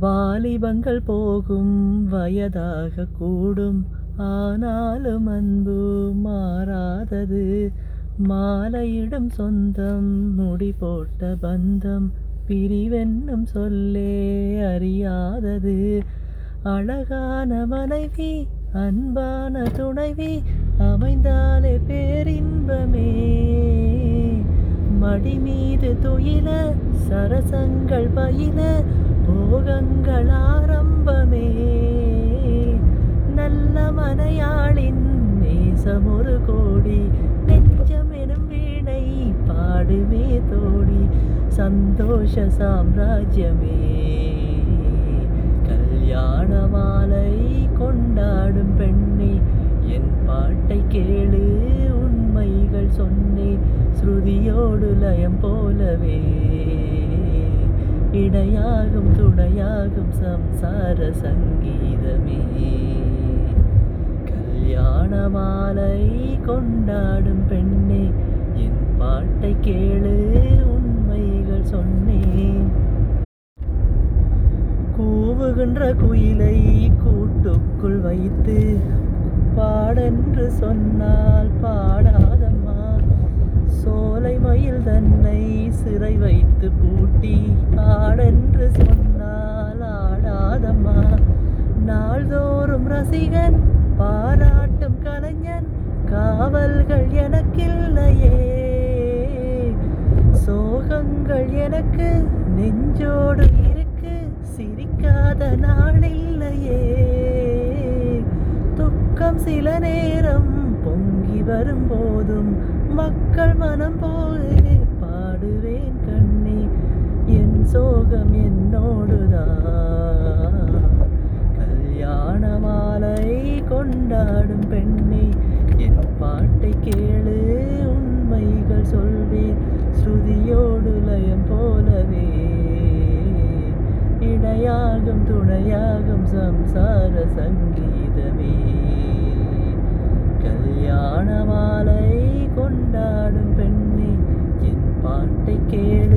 வாலிபங்கள் போகும் வயதாக கூடும். ஆனாலும் அன்பு மாறாதது. மாலையிடும் சொந்தம் முடி போட்ட பந்தம் பிரிவென்னும் சொல்லே அறியாதது. அழகான மனைவி அன்பான துணைவி அமைந்தாலே பேரின்பமே. மடி மீது துயில சரசங்கள் பயில போகங்கள் ஆரம்பமே. நல்ல மனையாளின் நேசம் ஒரு கோடி. நெஞ்சம் எனும் வீணை பாடுமே தோடி. சந்தோஷ சாம்ராஜ்யமே. கல்யாண மாலை கொண்டாடும் பெண்ணே என் பாட்டை கேளு உண்மைகள் சொன்னேன் ஸ்ருதியோடு லயம் போலவே. இடையாகும் துணையாகும் சம்சார சங்கீதமே. கல்யாண மாலை கொண்டாடும் பெண்ணே என் பாட்டை கேளு உண்மைகள் சொன்னேன். கூவுகின்ற குயிலை கூட்டுக்குள் வைத்து பாடென்று சொன்னால் பாடா தன்னை சிறை வைத்து பூட்டி ஆடென்று சொன்னால் ஆடாதம்மா. நாள்தோறும் ரசிகன் பாராட்டும் கலைஞன் காவல்கள் எனக்கில்லையே. சோகங்கள் எனக்கு நெஞ்சோடு இருக்கு சிரிக்காத நாளில்லையே. துக்கம் சில நேரம் பொங்கி வரும்போதும் மக்கள் சோகம் என்னோடுதான் கல்யாண மாலை கொண்டாடும் பெண்ணே என் பாட்டை கேளு உண்மைகள் சொல்வேன் ஸ்ருதியோடு லயம் போலவே இணையாகும் துணையாகும் சம்சார சங்கீதமே கல்யாண மாலை கொண்டாடும் பெண்ணே என் பாட்டை கேளு.